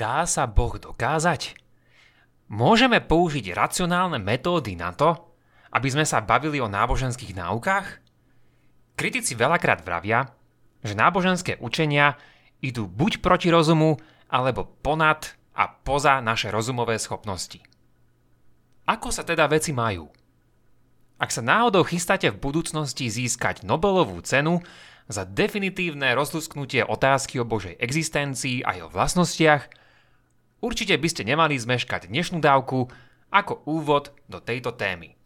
Dá sa Boh dokázať? Môžeme použiť racionálne metódy na to, aby sme sa bavili o náboženských náukách? Kritici veľakrát vravia, že náboženské učenia idú buď proti rozumu, alebo ponad a poza naše rozumové schopnosti. Ako sa teda veci majú? Ak sa náhodou chystáte v budúcnosti získať Nobelovú cenu za definitívne rozlusknutie otázky o Božej existencii a jeho vlastnostiach, Určite by ste nemali zmeškať dnešnú dávku ako úvod do tejto témy.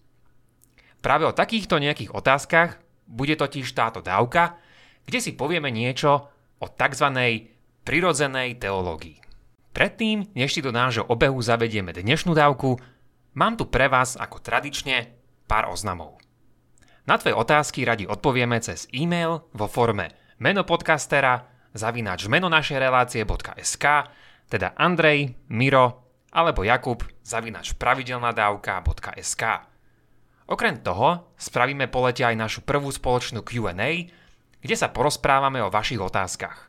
Práve o takýchto nejakých otázkach bude totiž táto dávka, kde si povieme niečo o tzv. prirodzenej teológii. Predtým, než si do nášho obehu zavedieme dnešnú dávku, mám tu pre vás ako tradične pár oznamov. Na tvoje otázky radi odpovieme cez e-mail vo forme meno podcastera zavináč menonašerelácie.sk teda Andrej, Miro alebo Jakub zavinač pravidelnadávka.sk. Okrem toho spravíme po lete aj našu prvú spoločnú Q&A, kde sa porozprávame o vašich otázkach.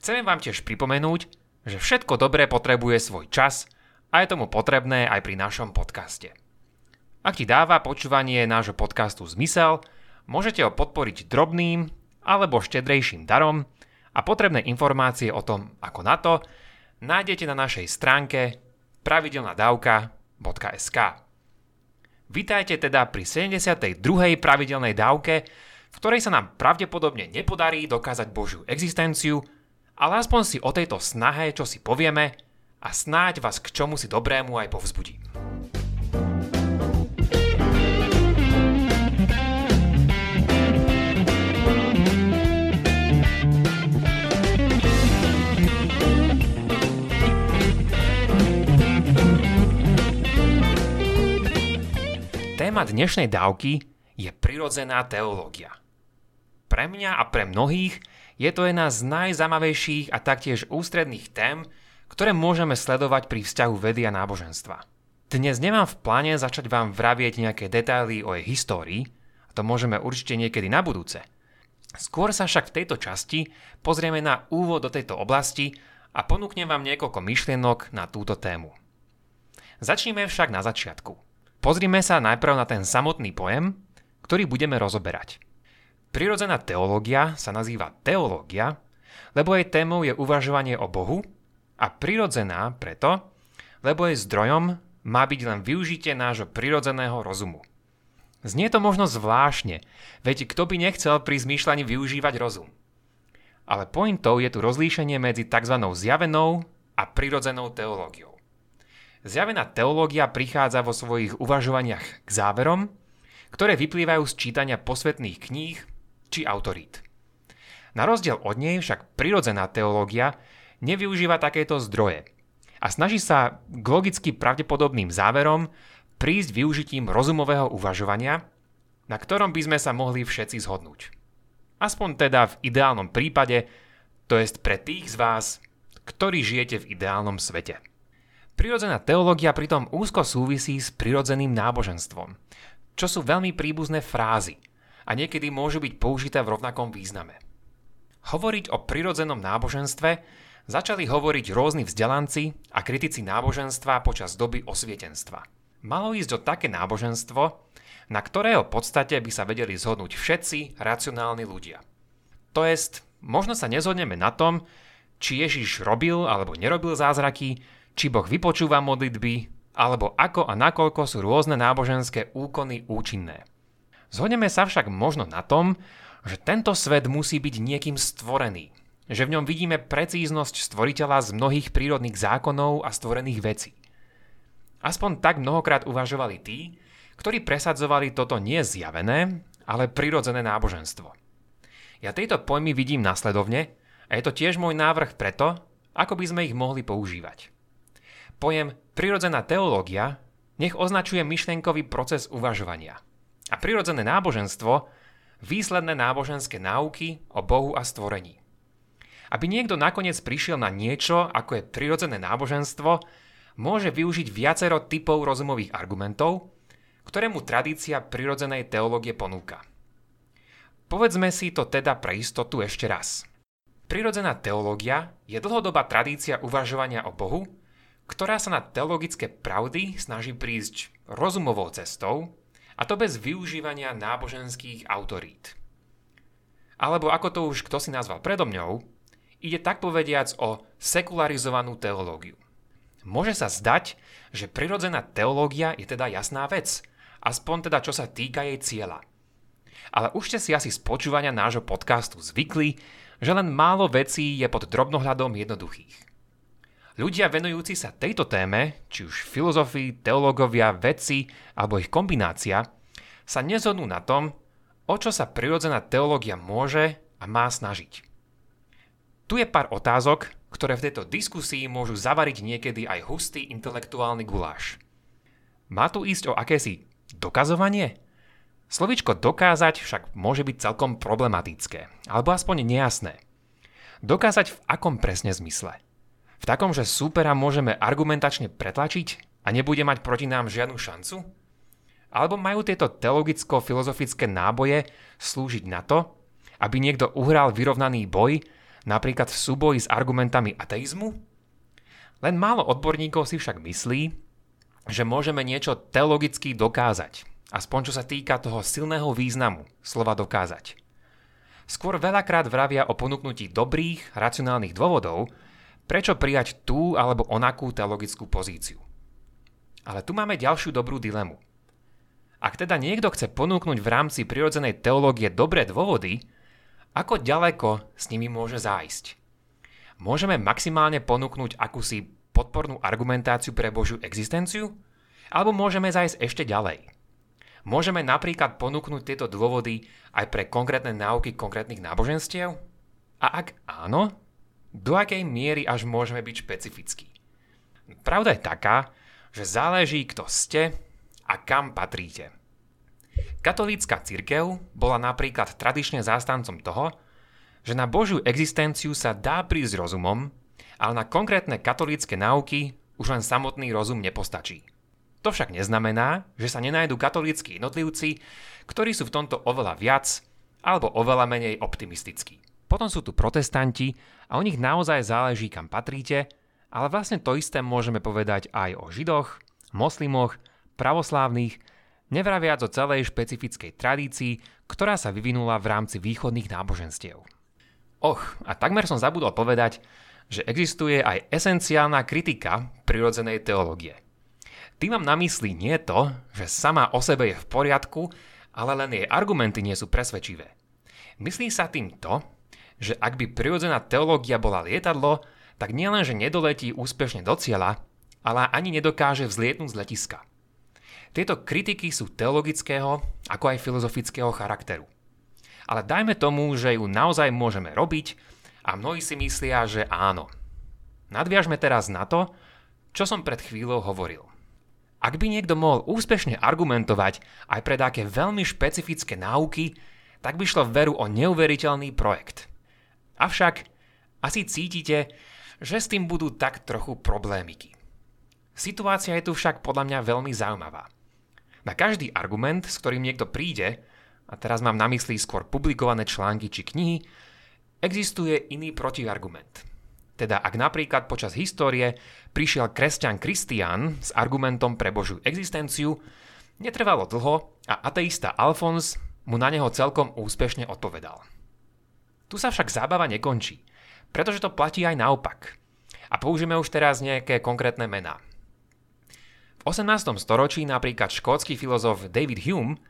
Chceme vám tiež pripomenúť, že všetko dobré potrebuje svoj čas a je tomu potrebné aj pri našom podcaste. Ak ti dáva počúvanie nášho podcastu zmysel, môžete ho podporiť drobným alebo štedrejším darom a potrebné informácie o tom, ako na to, nájdete na našej stránke pravidelnadavka.sk. Vítajte teda pri 72. pravidelnej dávke, v ktorej sa nám pravdepodobne nepodarí dokázať Božiu existenciu, ale aspoň si o tejto snahe čo si povieme a snáď vás k čomu si dobrému aj povzbudím. Téma dnešnej dávky je prirodzená teológia. Pre mňa a pre mnohých je to jedna z najzamavejších a taktiež ústredných tém, ktoré môžeme sledovať pri vzťahu vedy a náboženstva. Dnes nemám v pláne začať vám vravieť nejaké detaily o jej histórii, a to môžeme určite niekedy na budúce. Skôr sa však v tejto časti pozrieme na úvod do tejto oblasti a ponúknem vám niekoľko myšlienok na túto tému. Začneme však na začiatku. Pozrime sa najprv na ten samotný pojem, ktorý budeme rozoberať. Prirodzená teológia sa nazýva teológia, lebo jej témou je uvažovanie o Bohu a prirodzená preto, lebo jej zdrojom má byť len využitie nášho prirodzeného rozumu. Znie to možno zvláštne, veď kto by nechcel pri zmýšľaní využívať rozum. Ale pointou je tu rozlíšenie medzi tzv. zjavenou a prirodzenou teológiou. Zjavená teológia prichádza vo svojich uvažovaniach k záverom, ktoré vyplývajú z čítania posvetných kníh či autorít. Na rozdiel od nej však prirodzená teológia nevyužíva takéto zdroje a snaží sa k logicky pravdepodobným záverom prísť využitím rozumového uvažovania, na ktorom by sme sa mohli všetci zhodnúť. Aspoň teda v ideálnom prípade, to jest pre tých z vás, ktorí žijete v ideálnom svete. Prirodzená teológia pritom úzko súvisí s prirodzeným náboženstvom, čo sú veľmi príbuzné frázy a niekedy môžu byť použité v rovnakom význame. Hovoriť o prirodzenom náboženstve začali hovoriť rôzni vzdelanci a kritici náboženstva počas doby osvietenstva. Malo ísť o také náboženstvo, na ktorého podstate by sa vedeli zhodnúť všetci racionálni ľudia. To jest, možno sa nezhodneme na tom, či Ježiš robil alebo nerobil zázraky, či Boh vypočúva modlitby, alebo ako a nakoľko sú rôzne náboženské úkony účinné. Zhodneme sa však možno na tom, že tento svet musí byť niekým stvorený, že v ňom vidíme precíznosť stvoriteľa z mnohých prírodných zákonov a stvorených vecí. Aspoň tak mnohokrát uvažovali tí, ktorí presadzovali toto nie zjavené, ale prirodzené náboženstvo. Ja tejto pojmy vidím následovne a je to tiež môj návrh preto, ako by sme ich mohli používať. Pojem prirodzená teológia nech označuje myšlienkový proces uvažovania. A prirodzené náboženstvo výsledné náboženské náuky o Bohu a stvorení. Aby niekto nakoniec prišiel na niečo, ako je prirodzené náboženstvo, môže využiť viacero typov rozumových argumentov, ktoré mu tradícia prirodzenej teológie ponúka. Povedzme si to teda pre istotu ešte raz. Prirodzená teológia je dlhodobá tradícia uvažovania o Bohu, ktorá sa na teologické pravdy snaží prísť rozumovou cestou, a to bez využívania náboženských autorít. Alebo ako to už kto si nazval predo mňou, ide tak povediac o sekularizovanú teológiu. Môže sa zdať, že prirodzená teológia je teda jasná vec, aspoň teda čo sa týka jej cieľa. Ale už ste si asi z počúvania nášho podcastu zvykli, že len málo vecí je pod drobnohľadom jednoduchých. Ľudia venujúci sa tejto téme, či už filozofii, teológovia, vedci alebo ich kombinácia, sa nezhodnú na tom, o čo sa prirodzená teológia môže a má snažiť. Tu je pár otázok, ktoré v tejto diskusii môžu zavariť niekedy aj hustý intelektuálny guláš. Má tu ísť o akési dokazovanie? Slovičko dokázať však môže byť celkom problematické, alebo aspoň nejasné. Dokázať v akom presne zmysle? V takom, že súpera môžeme argumentačne pretlačiť a nebude mať proti nám žiadnu šancu? Alebo majú tieto teologicko-filozofické náboje slúžiť na to, aby niekto uhral vyrovnaný boj napríklad v súboji s argumentami ateizmu? Len málo odborníkov si však myslí, že môžeme niečo teologicky dokázať, aspoň čo sa týka toho silného významu slova dokázať. Skôr veľakrát vravia o ponúknutí dobrých, racionálnych dôvodov, prečo prijať tú alebo onakú teologickú pozíciu. Ale tu máme ďalšiu dobrú dilemu. Ak teda niekto chce ponúknuť v rámci prirodzenej teológie dobré dôvody, ako ďaleko s nimi môže zájsť? Môžeme maximálne ponúknuť akúsi podpornú argumentáciu pre Božiu existenciu? Alebo môžeme zájsť ešte ďalej? Môžeme napríklad ponúknuť tieto dôvody aj pre konkrétne náuky konkrétnych náboženstiev? A ak áno, do akej miery až môžeme byť špecifickí? Pravda je taká, že záleží, kto ste a kam patríte. Katolícka cirkev bola napríklad tradične zástancom toho, že na Božiu existenciu sa dá prísť rozumom, ale na konkrétne katolícke náuky už len samotný rozum nepostačí. To však neznamená, že sa nenájdú katolíckí jednotlivci, ktorí sú v tomto oveľa viac alebo oveľa menej optimistickí. Potom sú tu protestanti a o nich naozaj záleží, kam patríte, ale vlastne to isté môžeme povedať aj o židoch, moslimoch, pravoslávnych nevraviac o celej špecifickej tradícii, ktorá sa vyvinula v rámci východných náboženstiev. Och, a takmer som zabudol povedať, že existuje aj esenciálna kritika prirodzenej teológie. Tým mám na mysli nie to, že sama o sebe je v poriadku, ale len jej argumenty nie sú presvedčivé. Myslí sa tým to, že ak by prirodzená teológia bola lietadlo, tak nielen, že nedoletí úspešne do cieľa, ale ani nedokáže vzlietnúť z letiska. Tieto kritiky sú teologického ako aj filozofického charakteru. Ale dajme tomu, že ju naozaj môžeme robiť a mnohí si myslia, že áno. Nadviažme teraz na to, čo som pred chvíľou hovoril. Ak by niekto mohol úspešne argumentovať aj pre také veľmi špecifické náuky, tak by šlo veru o neuveriteľný projekt. Avšak asi cítite, že s tým budú tak trochu problémiky. Situácia je tu však podľa mňa veľmi zaujímavá. Na každý argument, s ktorým niekto príde, a teraz mám na mysli skôr publikované články či knihy, existuje iný protiargument. Teda ak napríklad počas histórie prišiel kresťan Kristián s argumentom pre Božiu existenciu, netrvalo dlho a ateista Alfons mu na neho celkom úspešne odpovedal. Tu sa však zábava nekončí, pretože to platí aj naopak. A použijeme už teraz nejaké konkrétne mená. V 18. storočí napríklad škótsky filozof David Hume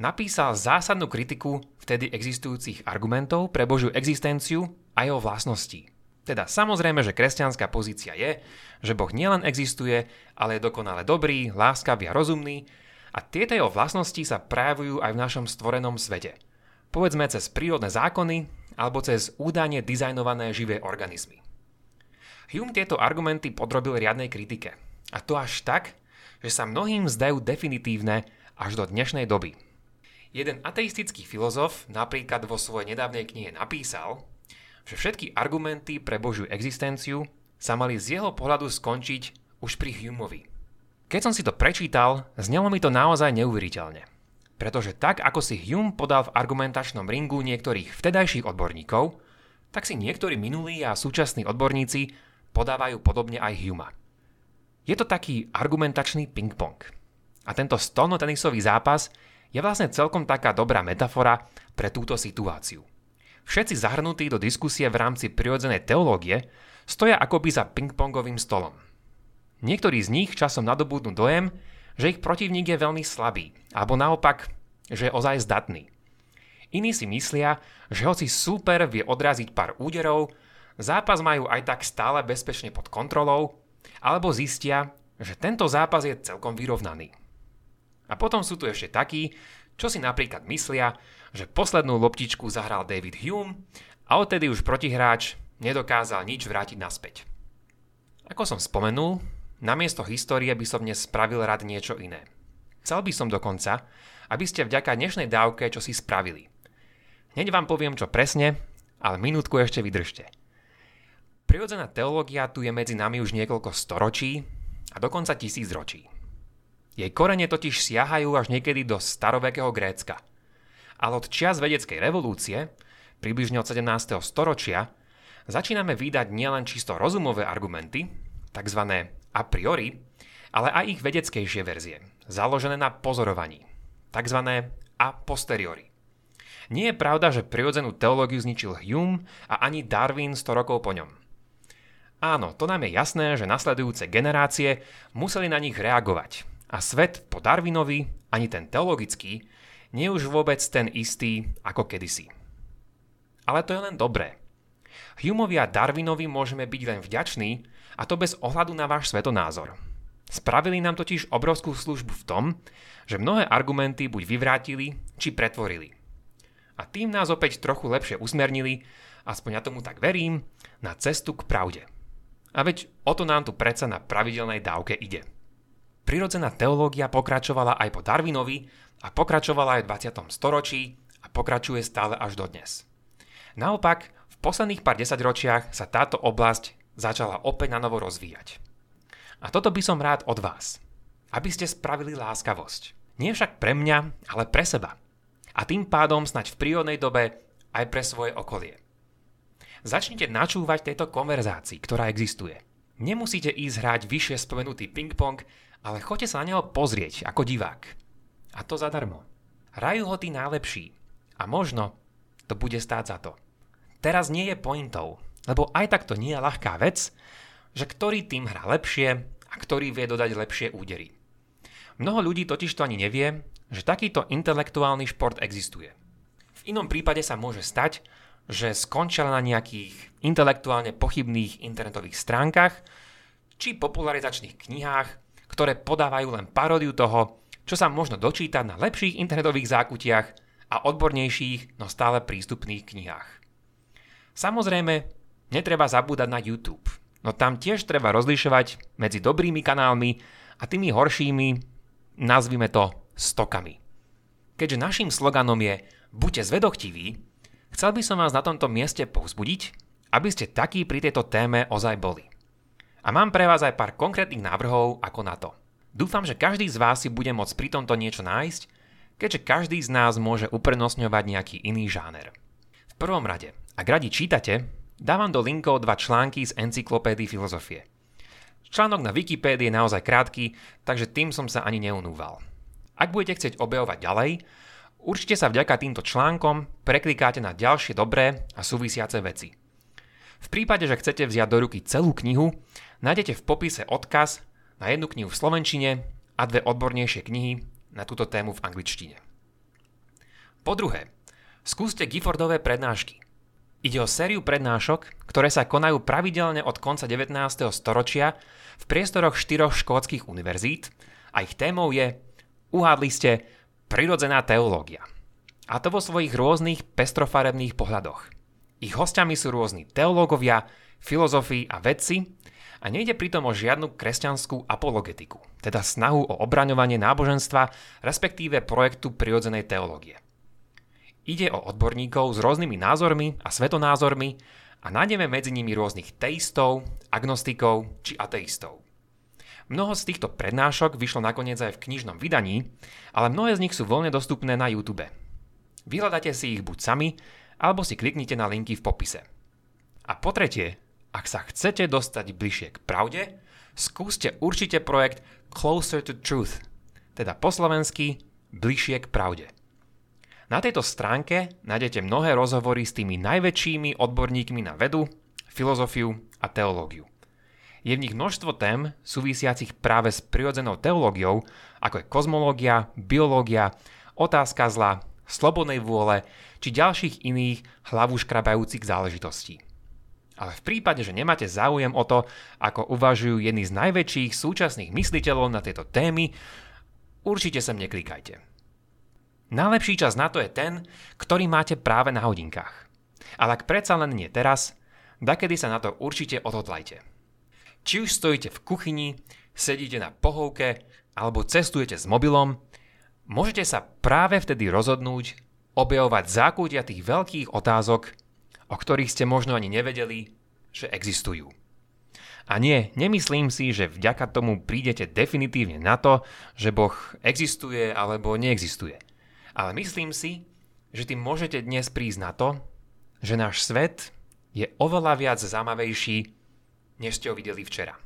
napísal zásadnú kritiku vtedy existujúcich argumentov pre Božiu existenciu a jeho vlastnosti. Teda samozrejme, že kresťanská pozícia je, že Boh nielen existuje, ale je dokonale dobrý, láskavý a rozumný a tieto jeho vlastnosti sa prejavujú aj v našom stvorenom svete. Povedzme cez prírodné zákony alebo cez údajne dizajnované živé organizmy. Hume tieto argumenty podrobil riadnej kritike. A to až tak, že sa mnohým zdajú definitívne až do dnešnej doby. Jeden ateistický filozof napríklad vo svojej nedávnej knihe napísal, že všetky argumenty pre Božiu existenciu sa mali z jeho pohľadu skončiť už pri Humeovi. Keď som si to prečítal, znelo mi to naozaj neuveriteľne. Pretože tak, ako si Hume podal v argumentačnom ringu niektorých vtedajších odborníkov, tak si niektorí minulí a súčasní odborníci podávajú podobne aj Huma. Je to taký argumentačný ping-pong. A tento stolnotenisový zápas je vlastne celkom taká dobrá metafora pre túto situáciu. Všetci zahrnutí do diskusie v rámci prirodzenej teológie stoja akoby za ping-pongovým stolom. Niektorí z nich časom nadobudnú dojem, že ich protivník je veľmi slabý, alebo naopak, že je ozaj zdatný. Iní si myslia, že hoci super vie odraziť pár úderov, zápas majú aj tak stále bezpečne pod kontrolou alebo zistia, že tento zápas je celkom vyrovnaný. A potom sú tu ešte takí, čo si napríklad myslia, že poslednú loptičku zahral David Hume a odtedy už protihráč nedokázal nič vrátiť naspäť. Ako som spomenul, namiesto histórie by som dnes spravil rád niečo iné. Chcel by som dokonca, aby ste vďaka dnešnej dávke čo si spravili. Hneď vám poviem čo presne, ale minútku ešte vydržte. Prirodzená teológia tu je medzi nami už niekoľko storočí a dokonca tisíc ročí. Jej korene totiž siahajú až niekedy do starovekého Grécka. Ale od čias vedeckej revolúcie, približne od 17. storočia, začíname vydať nielen čisto rozumové argumenty, tzv. A priori, ale aj ich vedeckejšie verzie, založené na pozorovaní, tzv. a posteriori. Nie je pravda, že prirodzenú teológiu zničil Hume a ani Darwin 100 rokov po ňom – Áno, to nám je jasné, že nasledujúce generácie museli na nich reagovať. A svet po Darwinovi, ani ten teologický, nie už vôbec ten istý ako kedysi. Ale to je len dobré. Humeovi a Darwinovi môžeme byť len vďační, a to bez ohľadu na váš svetonázor. Spravili nám totiž obrovskú službu v tom, že mnohé argumenty buď vyvrátili, či pretvorili. A tým nás opäť trochu lepšie usmernili, aspoň ja tomu tak verím, na cestu k pravde. A veď o to nám tu predsa na pravidelnej dávke ide. Prirodzená teológia pokračovala aj po Darwinovi a pokračovala aj v 20. storočí a pokračuje stále až dodnes. Naopak, posledných pár desaťročiach sa táto oblasť začala opäť na novo rozvíjať. A toto by som rád od vás. Aby ste spravili láskavosť. Nie však pre mňa, ale pre seba. A tým pádom snať v prírodnej dobe aj pre svoje okolie. Začnite načúvať tejto konverzácii, ktorá existuje. Nemusíte ísť hrať vyššie spomenutý ping-pong, ale choďte sa na neho pozrieť ako divák. A to zadarmo. Hrajú ho tí najlepší. A možno to bude stáť za to. Teraz nie je pointou, lebo aj tak to nie je ľahká vec, že ktorý tým hrá lepšie a ktorý vie dodať lepšie údery. Mnoho ľudí totiž to ani nevie, že takýto intelektuálny šport existuje. V inom prípade sa môže stať, že skončila na nejakých intelektuálne pochybných internetových stránkach či popularizačných knihách, ktoré podávajú len paródiu toho, čo sa možno dočítať na lepších internetových zákutiach a odbornejších, no stále prístupných knihách. Samozrejme, netreba zabúdať na YouTube, no tam tiež treba rozlišovať medzi dobrými kanálmi a tými horšími, nazvime to, stokami. Keďže našim sloganom je buďte zvedochtiví, Chcel by som vás na tomto mieste povzbudiť, aby ste takí pri tejto téme ozaj boli. A mám pre vás aj pár konkrétnych návrhov ako na to. Dúfam, že každý z vás si bude môcť pri tomto niečo nájsť, keďže každý z nás môže uprednostňovať nejaký iný žáner. V prvom rade, ak radi čítate, dávam do linkov dva články z encyklopédie filozofie. Článok na Wikipédii je naozaj krátky, takže tým som sa ani neunúval. Ak budete chcieť objavovať ďalej, Určite sa vďaka týmto článkom preklikáte na ďalšie dobré a súvisiace veci. V prípade, že chcete vziať do ruky celú knihu, nájdete v popise odkaz na jednu knihu v slovenčine a dve odbornejšie knihy na túto tému v angličtine. Po druhé, skúste Giffordové prednášky. Ide o sériu prednášok, ktoré sa konajú pravidelne od konca 19. storočia v priestoroch štyroch škótskych univerzít a ich témou je, uhádli ste, prirodzená teológia. A to vo svojich rôznych pestrofarebných pohľadoch. Ich hostiami sú rôzni teológovia, filozofii a vedci a nejde pritom o žiadnu kresťanskú apologetiku, teda snahu o obraňovanie náboženstva, respektíve projektu prirodzenej teológie. Ide o odborníkov s rôznymi názormi a svetonázormi a nájdeme medzi nimi rôznych teistov, agnostikov či ateistov. Mnoho z týchto prednášok vyšlo nakoniec aj v knižnom vydaní, ale mnohé z nich sú voľne dostupné na YouTube. Vyhľadáte si ich buď sami, alebo si kliknite na linky v popise. A po tretie, ak sa chcete dostať bližšie k pravde, skúste určite projekt Closer to Truth, teda po slovensky bližšie k pravde. Na tejto stránke nájdete mnohé rozhovory s tými najväčšími odborníkmi na vedu, filozofiu a teológiu. Je v nich množstvo tém súvisiacich práve s prirodzenou teológiou, ako je kozmológia, biológia, otázka zla, slobodnej vôle či ďalších iných hlavu škrabajúcich záležitostí. Ale v prípade, že nemáte záujem o to, ako uvažujú jedni z najväčších súčasných mysliteľov na tieto témy, určite sem neklikajte. Najlepší čas na to je ten, ktorý máte práve na hodinkách. Ale ak predsa len nie teraz, dakedy sa na to určite odhodlajte. Či už stojíte v kuchyni, sedíte na pohovke alebo cestujete s mobilom, môžete sa práve vtedy rozhodnúť objavovať zákutia tých veľkých otázok, o ktorých ste možno ani nevedeli, že existujú. A nie, nemyslím si, že vďaka tomu prídete definitívne na to, že Boh existuje alebo neexistuje. Ale myslím si, že tým môžete dnes prísť na to, že náš svet je oveľa viac zaujímavejší, než ste ho videli včera.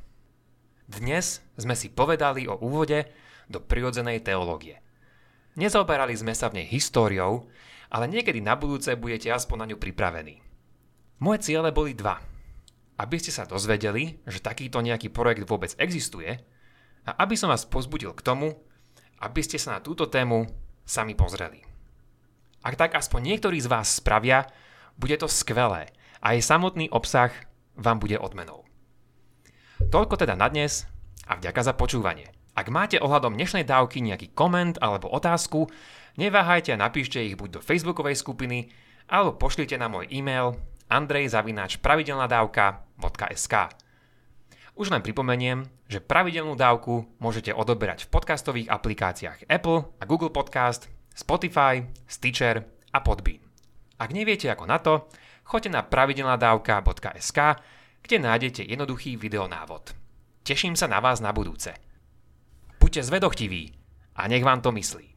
Dnes sme si povedali o úvode do prirodzenej teológie. Nezaoberali sme sa v nej históriou, ale niekedy na budúce budete aspoň na ňu pripravení. Moje ciele boli dva. Aby ste sa dozvedeli, že takýto nejaký projekt vôbec existuje a aby som vás pozbudil k tomu, aby ste sa na túto tému sami pozreli. Ak tak aspoň niektorí z vás spravia, bude to skvelé a aj samotný obsah vám bude odmenou. Toľko teda na dnes a vďaka za počúvanie. Ak máte ohľadom dnešnej dávky nejaký koment alebo otázku, neváhajte a napíšte ich buď do facebookovej skupiny alebo pošlite na môj e-mail andrejzavináčpravidelnadavka.sk Už len pripomeniem, že pravidelnú dávku môžete odoberať v podcastových aplikáciách Apple a Google Podcast, Spotify, Stitcher a Podbean. Ak neviete ako na to, choďte na pravidelnadavka.sk, kde nájdete jednoduchý videonávod. Teším sa na vás na budúce. Buďte zvedochtiví a nech vám to myslí.